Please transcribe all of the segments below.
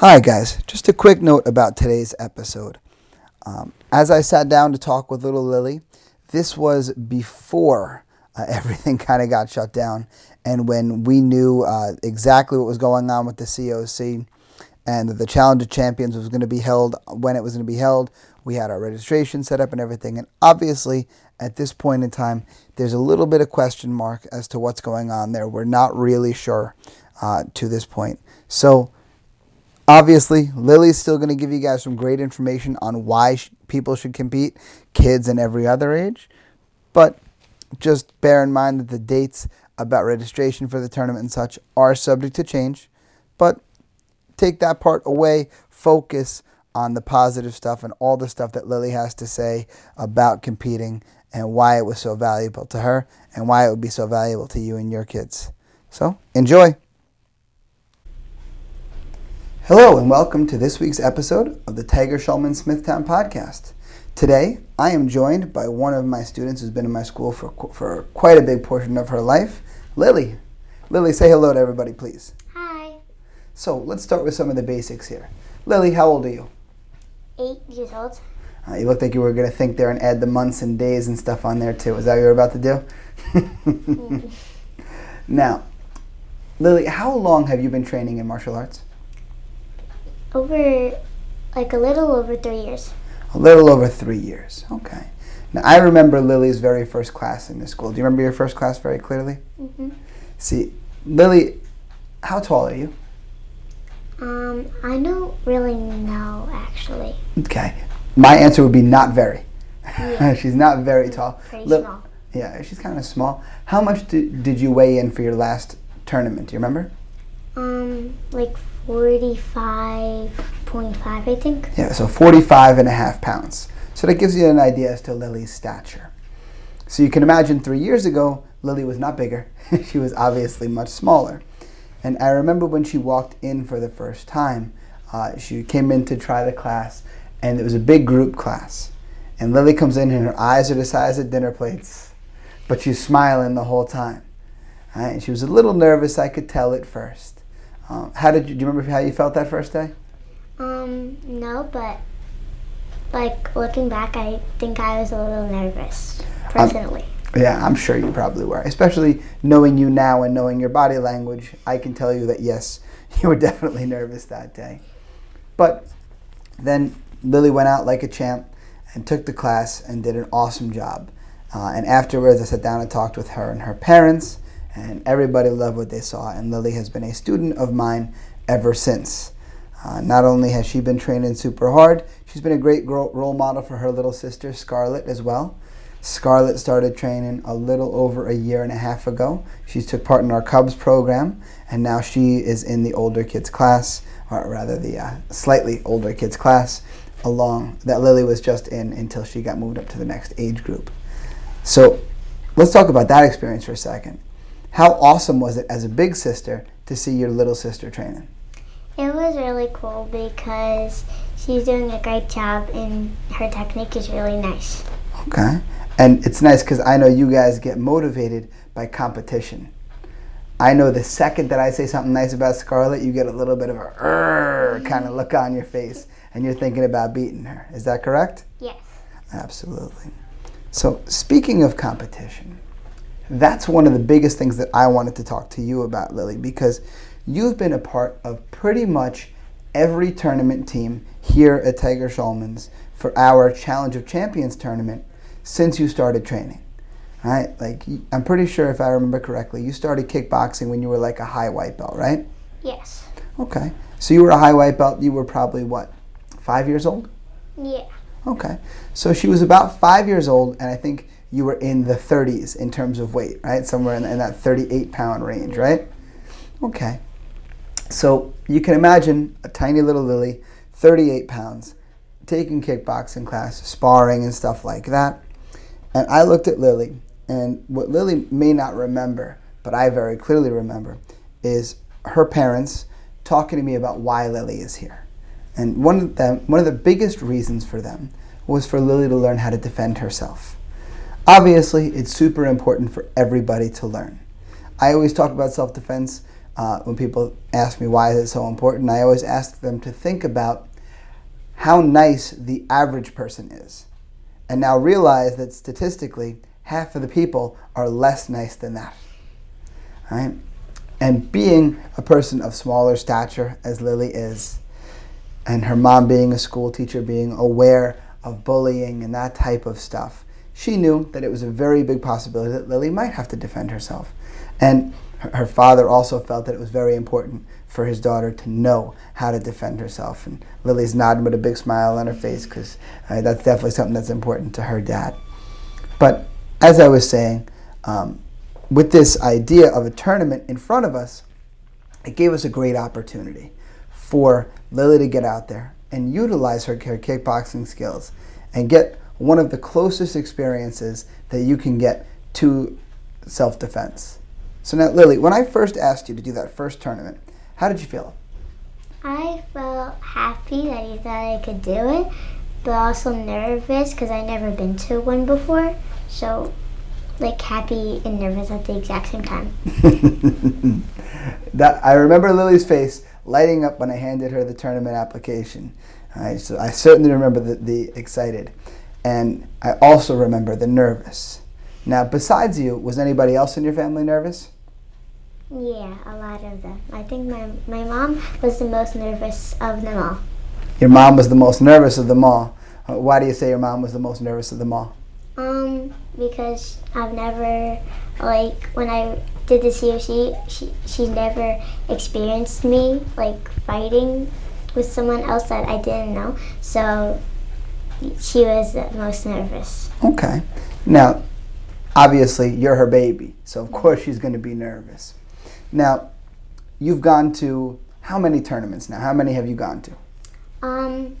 Hi, guys. Just a quick note about today's episode. Um, as I sat down to talk with little Lily, this was before uh, everything kind of got shut down and when we knew uh, exactly what was going on with the COC and that the Challenge of Champions was going to be held when it was going to be held. We had our registration set up and everything. And obviously, at this point in time, there's a little bit of question mark as to what's going on there. We're not really sure uh, to this point. So, Obviously, Lily's still going to give you guys some great information on why sh- people should compete, kids and every other age. But just bear in mind that the dates about registration for the tournament and such are subject to change. But take that part away, focus on the positive stuff and all the stuff that Lily has to say about competing and why it was so valuable to her and why it would be so valuable to you and your kids. So, enjoy. Hello, and welcome to this week's episode of the Tiger Schulman Smithtown podcast. Today, I am joined by one of my students who's been in my school for, for quite a big portion of her life, Lily. Lily, say hello to everybody, please. Hi. So, let's start with some of the basics here. Lily, how old are you? Eight years old. Uh, you looked like you were going to think there and add the months and days and stuff on there too. Is that what you were about to do? now, Lily, how long have you been training in martial arts? Over, like a little over three years. A little over three years. Okay. Now, I remember Lily's very first class in this school. Do you remember your first class very clearly? hmm See, Lily, how tall are you? Um, I don't really know actually. Okay. My answer would be not very. Yeah. she's not very tall. Pretty Li- small. Yeah, she's kind of small. How much did, did you weigh in for your last tournament? Do you remember? Um, like forty-five point five, I think. Yeah, so 45 and a half pounds. So that gives you an idea as to Lily's stature. So you can imagine three years ago, Lily was not bigger. she was obviously much smaller. And I remember when she walked in for the first time, uh, she came in to try the class, and it was a big group class. And Lily comes in, and her eyes are the size of dinner plates, but she's smiling the whole time. Right, And she was a little nervous, I could tell at first. Um, how did you, do you remember how you felt that first day? Um, no, but like looking back, I think I was a little nervous personally. Yeah, I'm sure you probably were. Especially knowing you now and knowing your body language, I can tell you that yes, you were definitely nervous that day. But then Lily went out like a champ and took the class and did an awesome job. Uh, and afterwards, I sat down and talked with her and her parents, and everybody loved what they saw. And Lily has been a student of mine ever since. Uh, not only has she been training super hard, she's been a great role model for her little sister, Scarlett, as well. Scarlett started training a little over a year and a half ago. She took part in our Cubs program, and now she is in the older kids class, or rather the uh, slightly older kids class, along that Lily was just in until she got moved up to the next age group. So let's talk about that experience for a second. How awesome was it as a big sister to see your little sister training? It was really cool because she's doing a great job and her technique is really nice. Okay. And it's nice because I know you guys get motivated by competition. I know the second that I say something nice about Scarlett, you get a little bit of a kind of look on your face, and you're thinking about beating her. Is that correct? Yes. Absolutely. So, speaking of competition, that's one of the biggest things that I wanted to talk to you about, Lily, because you've been a part of pretty much every tournament team here at Tiger Schulman's for our Challenge of Champions tournament since you started training. Right? Like, I'm pretty sure if I remember correctly, you started kickboxing when you were like a high white belt, right? Yes. Okay. So, you were a high white belt, you were probably what, five years old? Yeah. Okay. So she was about five years old, and I think you were in the 30s in terms of weight, right? Somewhere in, in that 38 pound range, right? Okay. So you can imagine a tiny little Lily, 38 pounds, taking kickboxing class, sparring, and stuff like that. And I looked at Lily, and what Lily may not remember, but I very clearly remember, is her parents talking to me about why Lily is here. And one of them, one of the biggest reasons for them was for Lily to learn how to defend herself. Obviously, it's super important for everybody to learn. I always talk about self-defense uh, when people ask me why is it so important, I always ask them to think about how nice the average person is. And now realize that statistically, half of the people are less nice than that. Right? And being a person of smaller stature, as Lily is, and her mom being a school teacher, being aware of bullying and that type of stuff, she knew that it was a very big possibility that Lily might have to defend herself. And her father also felt that it was very important for his daughter to know how to defend herself. And Lily's nodding with a big smile on her face because uh, that's definitely something that's important to her dad. But as I was saying, um, with this idea of a tournament in front of us, it gave us a great opportunity for Lily to get out there and utilize her, her kickboxing skills and get one of the closest experiences that you can get to self defense. So now, Lily, when I first asked you to do that first tournament, how did you feel? I felt happy that he thought I could do it, but also nervous because I never been to one before. So, like happy and nervous at the exact same time. that I remember Lily's face lighting up when I handed her the tournament application. Right, so I certainly remember the, the excited, and I also remember the nervous. Now, besides you, was anybody else in your family nervous? Yeah, a lot of them. I think my, my mom was the most nervous of them all. Your mom was the most nervous of them all. Uh, why do you say your mom was the most nervous of them all? Um, because I've never, like, when I did the COC, she, she never experienced me, like, fighting with someone else that I didn't know. So she was the most nervous. Okay. Now, obviously you're her baby, so of course she's going to be nervous. Now, you've gone to how many tournaments now? How many have you gone to? Um,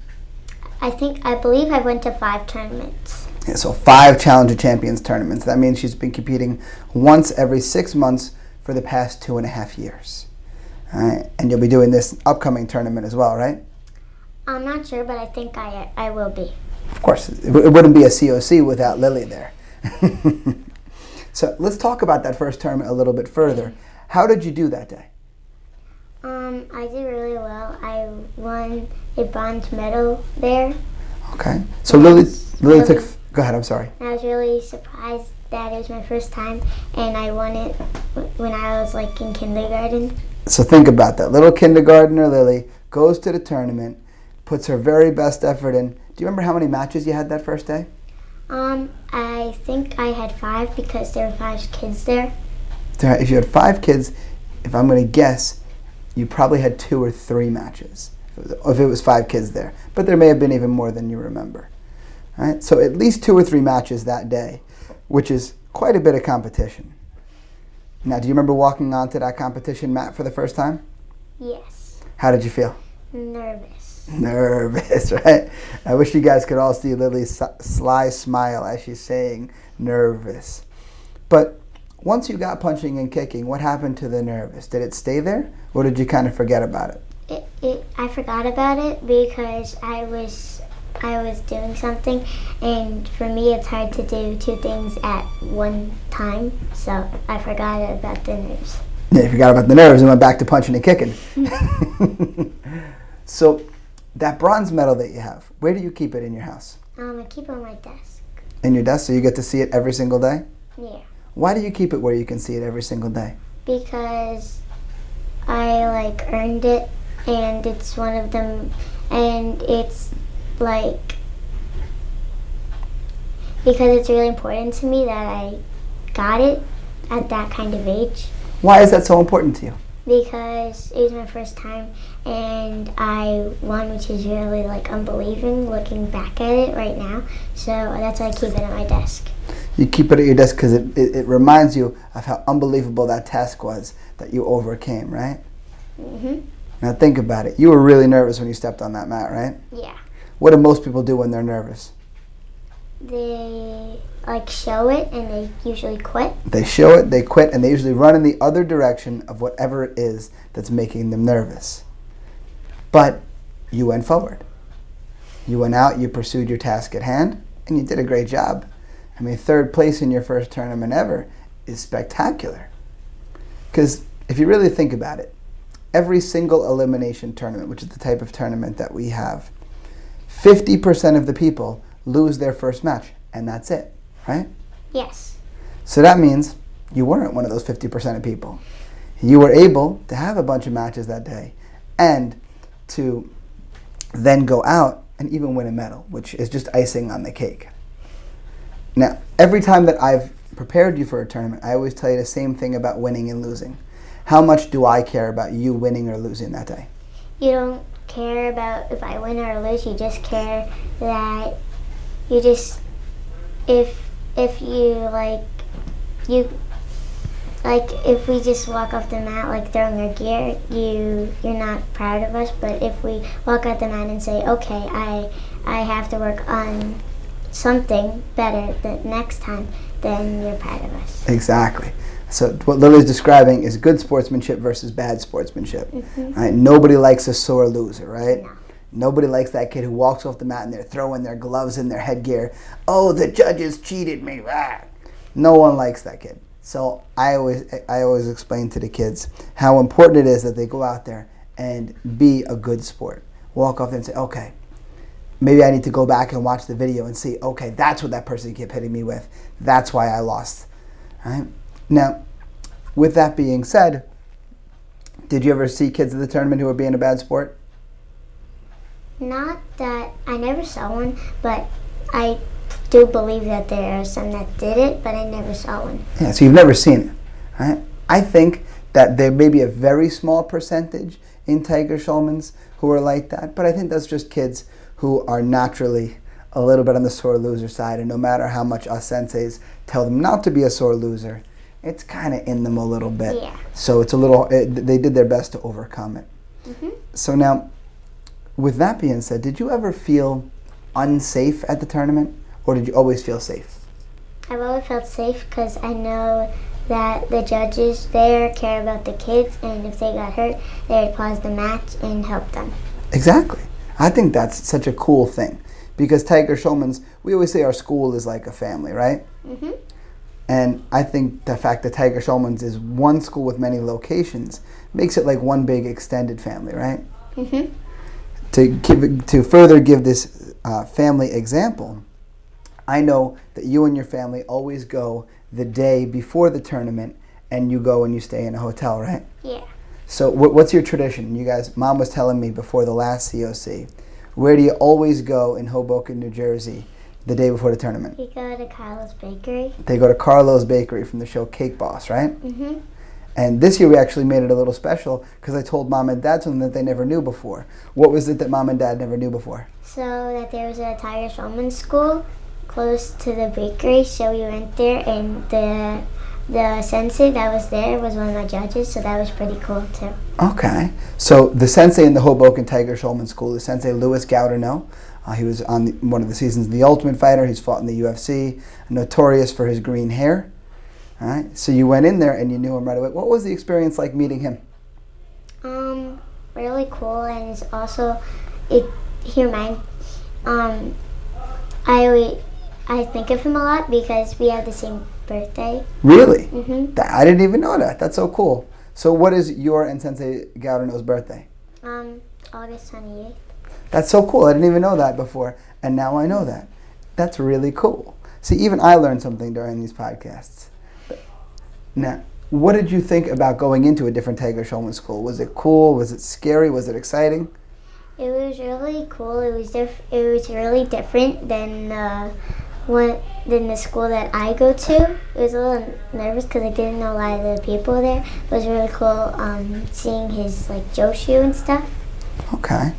I think I believe I went to five tournaments. Yeah, so five Challenge of Champions tournaments. That means she's been competing once every six months for the past two and a half years. All right, and you'll be doing this upcoming tournament as well, right? I'm not sure, but I think I I will be. Of course, it wouldn't be a COC without Lily there. so let's talk about that first tournament a little bit further. How did you do that day? Um, I did really well. I won a bronze medal there. Okay. So Lily, Lily took. Go ahead. I'm sorry. I was really surprised that it was my first time, and I won it when I was like in kindergarten. So think about that. Little kindergartner Lily goes to the tournament, puts her very best effort in. Do you remember how many matches you had that first day? Um, I think I had five because there were five kids there. So If you had five kids, if I'm going to guess, you probably had two or three matches. If it was five kids there, but there may have been even more than you remember. Right? So at least two or three matches that day, which is quite a bit of competition. Now, do you remember walking onto that competition mat for the first time? Yes. How did you feel? Nervous nervous, right? I wish you guys could all see Lily's sly smile as she's saying nervous. But once you got punching and kicking, what happened to the nervous? Did it stay there, or did you kind of forget about it? It, it I forgot about it because I was I was doing something, and for me, it's hard to do two things at one time. So I forgot about the nerves. Yeah, you forgot about the nerves and went back to punching and kicking. so that bronze medal that you have, where do you keep it in your house? Um, I keep it on my desk. In your desk, so you get to see it every single day? Yeah. Why do you keep it where you can see it every single day? Because I like earned it and it's one of them and it's like because it's really important to me that I got it at that kind of age. Why is that so important to you? Because it was my first time and I won, which is really like unbelieving looking back at it right now. So that's why I keep it at my desk. You keep it at your desk because it, it, it, reminds you of how unbelievable that task was that you overcame, right? Mm-hmm. Now think about it. You were really nervous when you stepped on that mat, right? Yeah. What do most people do when they're nervous? They like show it and they usually quit. They show it, they quit, and they usually run in the other direction of whatever it is that's making them nervous. But you went forward. You went out, you pursued your task at hand, and you did a great job. I mean, third place in your first tournament ever is spectacular. Because if you really think about it, every single elimination tournament, which is the type of tournament that we have, 50% of the people lose their first match, and that's it, right? Yes. So that means you weren't one of those 50% of people. You were able to have a bunch of matches that day and to then go out and even win a medal, which is just icing on the cake. Now, every time that I've prepared you for a tournament, I always tell you the same thing about winning and losing. How much do I care about you winning or losing that day? You don't care about if I win or lose. You just care that you just if if you like you like if we just walk off the mat like throwing our gear you you're not proud of us but if we walk off the mat and say okay i i have to work on something better the next time then you're proud of us Exactly. So what Lily's describing is good sportsmanship versus bad sportsmanship. Mm-hmm. Right? Nobody likes a sore loser, right? No. Nobody likes that kid who walks off the mat and they're throwing their gloves in their headgear. Oh, the judges cheated me. Ah. No one likes that kid. So I always I always explain to the kids how important it is that they go out there and be a good sport. Walk off there and say, okay, maybe I need to go back and watch the video and see, okay, that's what that person kept hitting me with. That's why I lost. Right? Now, with that being said, did you ever see kids at the tournament who were being a bad sport? Not that i never saw one but i do believe that there are some that did it but i never saw one Yeah, so you've never seen it. Right? I think that there may be a very small percentage in Tiger Schulman's who are like that, but I think that's just kids who are naturally a little bit on the sore loser side, and no matter how much us senseis tell them not to be a sore loser, it's kind of in them a little bit. Yeah. So it's a little, it, they did their best to overcome it. Mhm. So now, with that being said, did you ever feel unsafe at the tournament, or did you always feel safe? I've always felt safe because I know that the judges there care about the kids, and if they got hurt, they'd pause the match and help them. Exactly. I think that's such a cool thing because Tiger Schulman's, we always say our school is like a family, right? Mhm. And I think the fact that Tiger Schulman's is one school with many locations makes it like one big extended family, right? Mhm. To give to further give this uh, family example, I know that you and your family always go the day before the tournament, and you go and you stay in a hotel, right? Yeah. So, wh- what's your tradition? You guys, mom was telling me before the last COC. Where do you always go in Hoboken, New Jersey, the day before the tournament? We go to Carlo's Bakery. They go to Carlo's Bakery from the show Cake Boss, right? Mhm. And this year we actually made it a little special because I told mom and dad something that they never knew before. What was it that mom and dad never knew before? So that there was a Tiger Schulman school close to the bakery, so we went there, and the the sensei that was there was one of my judges, so that was pretty cool too. Okay. So the sensei in the Hoboken Tiger Schulman School is Sensei Louis Gaudinot. Uh, he was on the, one of the seasons of The Ultimate Fighter. He's fought in the UFC, notorious for his green hair. All right. So you went in there and you knew him right away. What was the experience like meeting him? Um, really cool, and it's also it. He reminds. Um, I I think of him a lot because we have the same birthday. Really? Mhm. That, I didn't even know that. That's so cool. So what is your and Sensei Gaudinot's birthday? Um, August twenty eighth. That's so cool. I didn't even know that before, and now I know that. That's really cool. See, even I learned something during these podcasts. Now, what did you think about going into a different Tiger Schulman school? Was it cool? Was it scary? Was it exciting? It was really cool. It was diff- It was really different than the one than the school that I go to. It was a little nervous because I didn't know a lot of the people there. It was really cool um, seeing his like Joshu and stuff. Okay.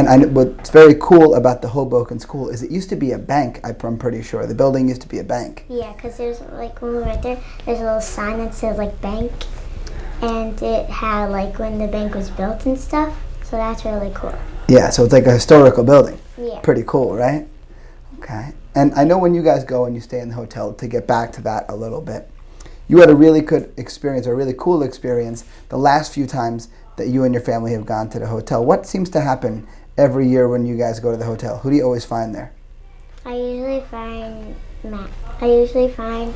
And I, what's very cool about the Hoboken school is it used to be a bank. I'm pretty sure the building used to be a bank. Yeah, because there's like when we there, there's a little sign that said like bank, and it had like when the bank was built and stuff. So that's really cool. Yeah, so it's like a historical building. Yeah. Pretty cool, right? Okay. And I know when you guys go and you stay in the hotel, to get back to that a little bit, you had a really good experience, or a really cool experience, the last few times that you and your family have gone to the hotel. What seems to happen every year when you guys go to the hotel? Who do you always find there? I usually find Matt. I usually find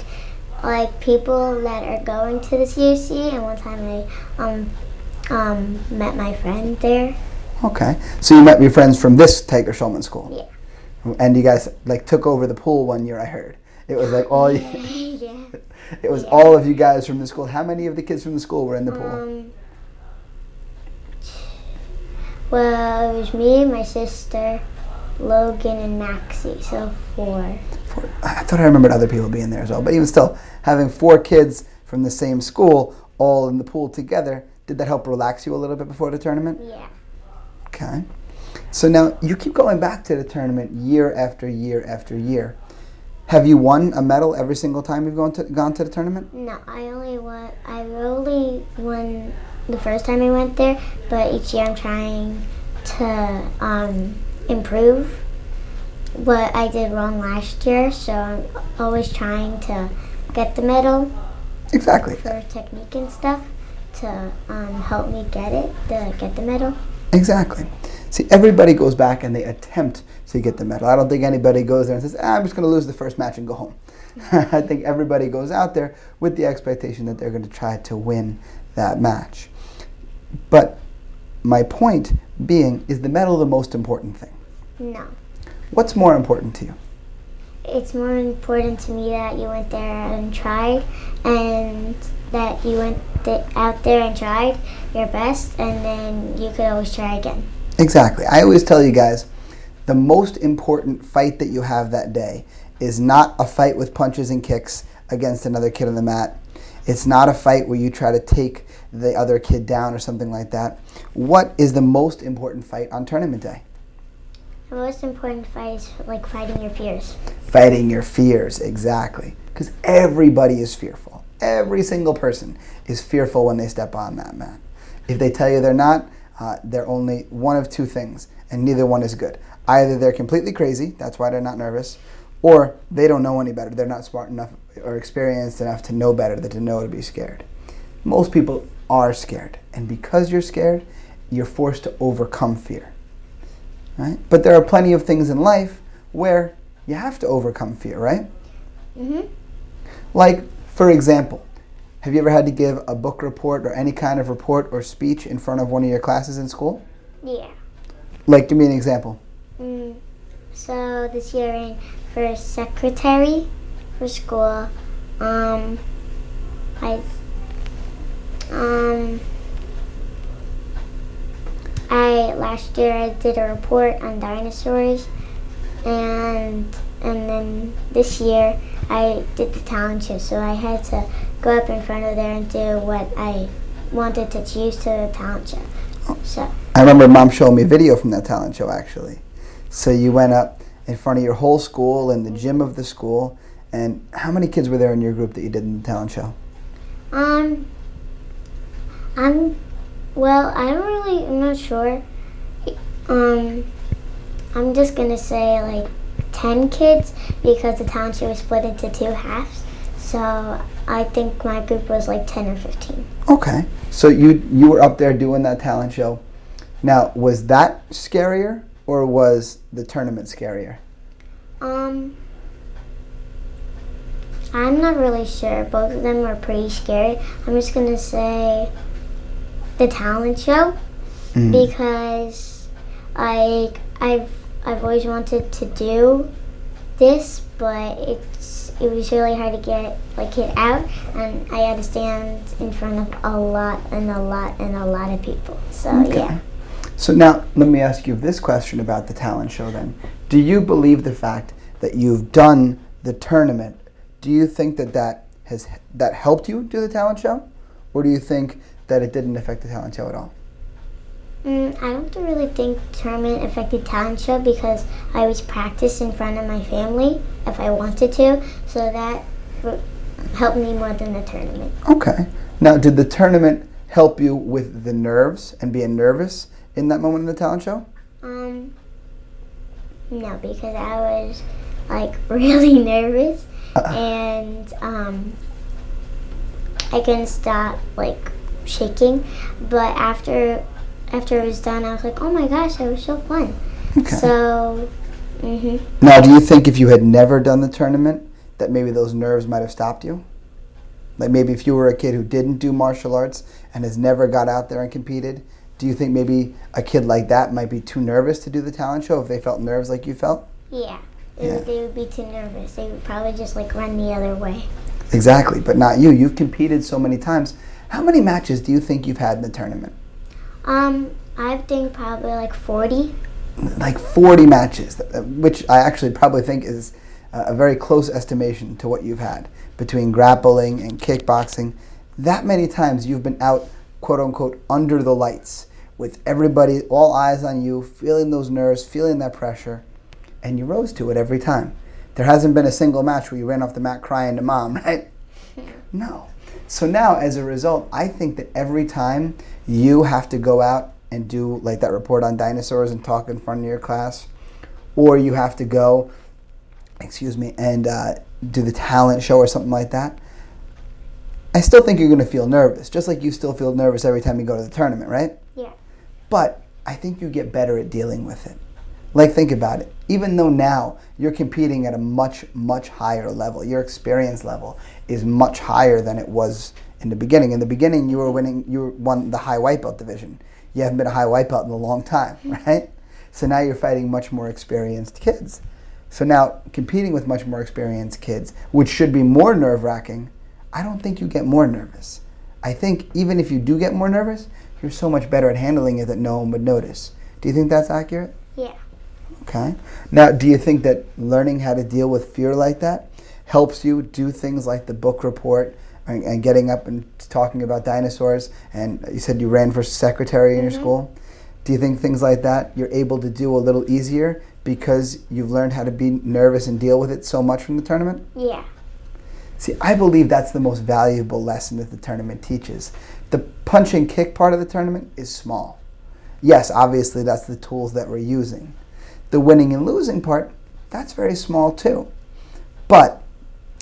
like people that are going to the COC, and one time I um um met my friend there. Okay. So you met your friends from this Tiger Schulman school. Yeah. And you guys like took over the pool one year. I heard it was like all. yeah. It was all of you guys from the school. How many of the kids from the school were in the pool? Um. Well, it was me, my sister, Logan, and Maxie. So four. Four. I thought I remembered other people being there as well. But even still, having four kids from the same school all in the pool together, did that help relax you a little bit before the tournament? Yeah. Okay. So now you keep going back to the tournament year after year after year. Have you won a medal every single time you've gone to gone to the tournament? No, I only won. I only won the first time I went there, but each year I'm trying to um, improve what I did wrong last year. So I'm always trying to get the medal Exactly. for technique and stuff to um, help me get it, to get the medal. Exactly. See, everybody goes back and they attempt to get the medal. I don't think anybody goes there and says, ah, I'm just going to lose the first match and go home. I think everybody goes out there with the expectation that they're going to try to win that match. But my point being, is the medal the most important thing? No. What's more important to you? It's more important to me that you went there and tried, and that you went th- out there and tried your best, and then you could always try again. Exactly. I always tell you guys the most important fight that you have that day is not a fight with punches and kicks against another kid on the mat. It's not a fight where you try to take the other kid down or something like that. What is the most important fight on tournament day? The most important fight is like fighting your fears. Fighting your fears, exactly. Because everybody is fearful. Every single person is fearful when they step on that mat. If they tell you they're not, uh, they're only one of two things, and neither one is good. Either they're completely crazy, that's why they're not nervous, or they don't know any better. They're not smart enough or experienced enough to know better than to know to be scared. Most people are scared, and because you're scared, you're forced to overcome fear. Right? But there are plenty of things in life where you have to overcome fear, right? Mhm. Like, for example, have you ever had to give a book report or any kind of report or speech in front of one of your classes in school? Yeah. Like, give me an example. Mm. So this year in for secretary for school, um, I um. I last year I did a report on dinosaurs, and and then this year I did the talent show. So I had to go up in front of there and do what I wanted to choose to the talent show. So I remember mom showing me a video from that talent show actually. So you went up in front of your whole school in the gym of the school, and how many kids were there in your group that you did in the talent show? Um, I'm, well, I don't really, I'm not sure. Um, I'm just gonna say like 10 kids because the talent show was split into two halves. So I think my group was like 10 or 15. Okay. So you you were up there doing that talent show. Now, was that scarier or was the tournament scarier? Um, I'm not really sure. Both of them were pretty scary. I'm just gonna say the talent show Mm. because I I've I've always wanted to do this, but it's it was really hard to get like it out, and I had to stand in front of a lot and a lot and a lot of people. So yeah, So now let me ask you this question about the talent show then. Do you believe the fact that you've done the tournament? Do you think that that has that helped you do the talent show? Or do you think that it didn't affect the talent show at all? mm, I don't really think tournament affected talent show because I always practice in front of my family if I wanted to, so that r- helped me more than the tournament. Okay. Now, did the tournament help you with the nerves and being nervous in that moment in the talent show? Um, no, because I was like really nervous and um, I couldn't stop like shaking. But after after it was done, I was like, oh my gosh, that was so fun. Okay. So, hmm Now, do you think if you had never done the tournament, that maybe those nerves might have stopped you? Like maybe if you were a kid who didn't do martial arts and has never got out there and competed, do you think maybe a kid like that might be too nervous to do the talent show if they felt nerves like you felt? Yeah. Yeah. They would be too nervous. They would probably just like run the other way. Exactly, but not you. You've competed so many times. How many matches do you think you've had in the tournament? Um, I think probably like 40. Like 40 matches, which I actually probably think is a very close estimation to what you've had between grappling and kickboxing. That many times you've been out, quote unquote, under the lights with everybody, all eyes on you, feeling those nerves, feeling that pressure, and you rose to it every time. There hasn't been a single match where you ran off the mat crying to mom, right? No. So now, as a result, I think that every time you have to go out and do like that report on dinosaurs and talk in front of your class, or you have to go, excuse me, and uh, do the talent show or something like that, I still think you're going to feel nervous, just like you still feel nervous every time you go to the tournament, right? Yeah. But I think you get better at dealing with it. Like, think about it. Even though now you're competing at a much, much higher level, your experience level is much higher than it was in the beginning. In the beginning, you were winning, you won the high white belt division. You haven't been a high white belt in a long time, right? So now you're fighting much more experienced kids. So now, competing with much more experienced kids, which should be more nerve wracking, I don't think you get more nervous. I think even if you do get more nervous, you're so much better at handling it that no one would notice. Do you think that's accurate? Okay. Now, do you think that learning how to deal with fear like that helps you do things like the book report and, and getting up and talking about dinosaurs? And you said you ran for secretary in your mm-hmm. school. Do you think things like that you're able to do a little easier because you've learned how to be nervous and deal with it so much from the tournament? Yeah. See, I believe that's the most valuable lesson that the tournament teaches. The punch and kick part of the tournament is small. Yes, obviously, that's the tools that we're using. The winning and losing part, that's very small too. But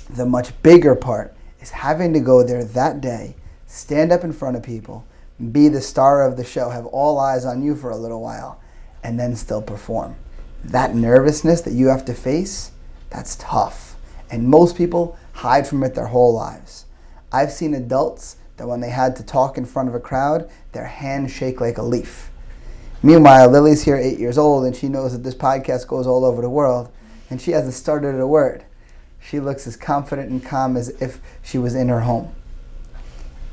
the much bigger part is having to go there that day, stand up in front of people, be the star of the show, have all eyes on you for a little while, and then still perform. That nervousness that you have to face, that's tough. And most people hide from it their whole lives. I've seen adults that when they had to talk in front of a crowd, their hands shake like a leaf. Meanwhile, Lily's here eight years old and she knows that this podcast goes all over the world and she hasn't started a word. She looks as confident and calm as if she was in her home.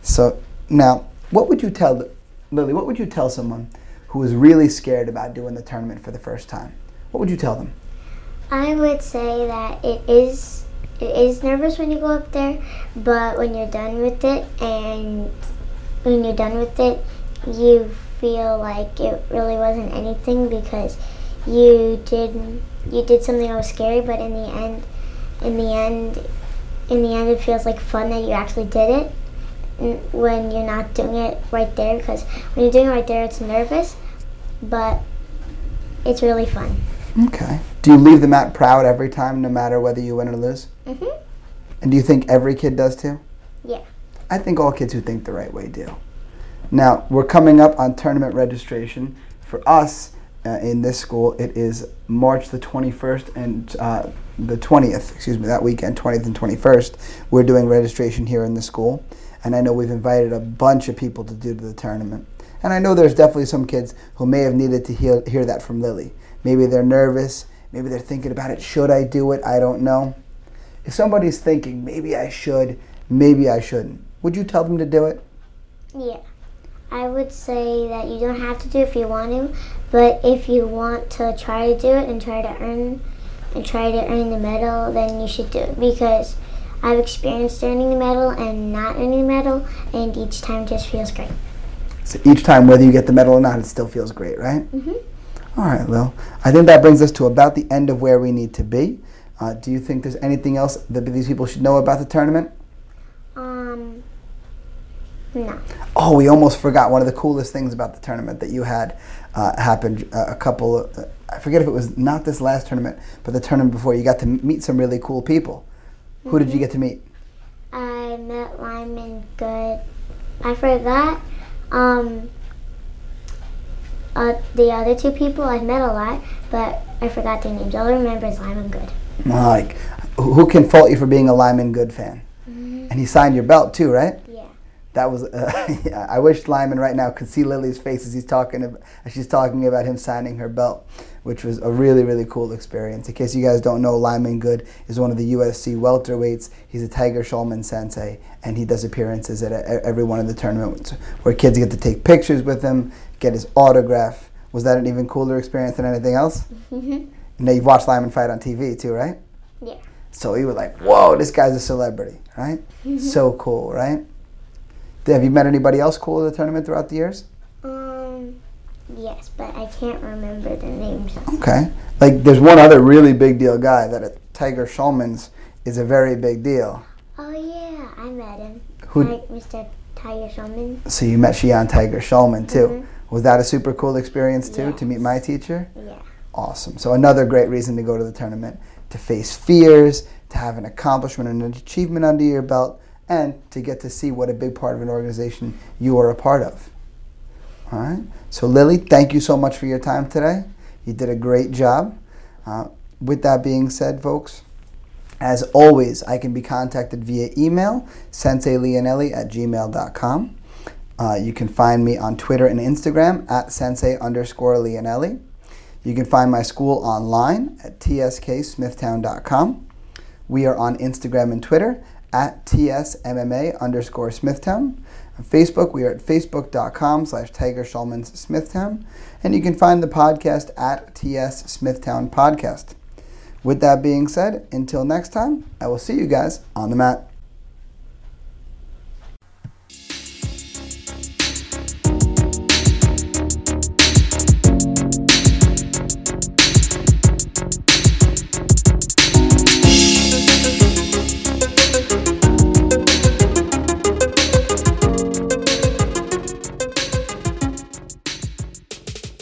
So now, what would you tell Lily? What would you tell someone who is really scared about doing the tournament for the first time? What would you tell them? I would say that it is it is nervous when you go up there, but when you're done with it and when you're done with it, you feel like it really wasn't anything because you did you did something that was scary, but in the end, in the end, in the end, it feels like fun that you actually did it. When you're not doing it right there, because when you're doing it right there, it's nervous, but it's really fun. Okay. Do you leave the mat proud every time, no matter whether you win or lose? Mhm. And do you think every kid does too? Yeah. I think all kids who think the right way do. Now, we're coming up on tournament registration. For us uh, in this school, it is March the 21st and uh, the 20th, excuse me, that weekend, 20th and 21st. We're doing registration here in the school. And I know we've invited a bunch of people to do the tournament. And I know there's definitely some kids who may have needed to hear, hear that from Lily. Maybe they're nervous. Maybe they're thinking about it. Should I do it? I don't know. If somebody's thinking, maybe I should, maybe I shouldn't, would you tell them to do it? Yeah. I would say that you don't have to do it if you want to, but if you want to try to do it and try to earn and try to earn the medal, then you should do it because I've experienced earning the medal and not earning the medal, and each time just feels great. So each time, whether you get the medal or not, it still feels great, right? Mhm. All right, Lil. I think that brings us to about the end of where we need to be. Uh, do you think there's anything else that these people should know about the tournament? Um, no. Oh, we almost forgot one of the coolest things about the tournament that you had uh, happened uh, a couple. Of, uh, I forget if it was not this last tournament, but the tournament before. You got to meet some really cool people. Who did you get to meet? I met Lyman Good. I forgot um, uh, the other two people. I've met a lot, but I forgot their names. All I remember is Lyman Good. Like, who who can fault you for being a Lyman Good fan? And he signed your belt too, right? That was. Uh, I wish Lyman right now could see Lily's face as he's talking. About, as she's talking about him signing her belt, which was a really really cool experience. In case you guys don't know, Lyman Good is one of the UFC welterweights. He's a Tiger Schulman sensei, and he does appearances at a, every one of the tournaments where kids get to take pictures with him, get his autograph. Was that an even cooler experience than anything else? Mhm. You know, you've watched Lyman fight on TV too, right? Yeah. So you were like, "Whoa, this guy's a celebrity, right? so cool, right?" Have you met anybody else cool at the tournament throughout the years? Um. Yes, but I can't remember the names. Okay, like there's one other really big deal guy that at Tiger Schulman's is a very big deal. Oh yeah, I met him. Who- Ti- Mr. Tiger Schulman. So you met Shihan Tiger Schulman too. Mhm. Was that a super cool experience too to meet my teacher? Yeah. Awesome. So another great reason to go to the tournament to face fears, to have an accomplishment and an achievement under your belt, and to get to see what a big part of an organization you are a part of. All right. So Lily, thank you so much for your time today. You did a great job. Uh, with that being said, folks, as always, I can be contacted via email, senseileonelli at gmail.com. Uh, you can find me on Twitter and Instagram at sensei underscore leonelli. You can find my school online at tsksmithtown.com. We are on Instagram and Twitter at tsmma underscore smithtown. On Facebook, we are at facebook.com slash Tiger Schulman's Smithtown. And you can find the podcast at TS Smithtown Podcast. With that being said, until next time, I will see you guys on the mat.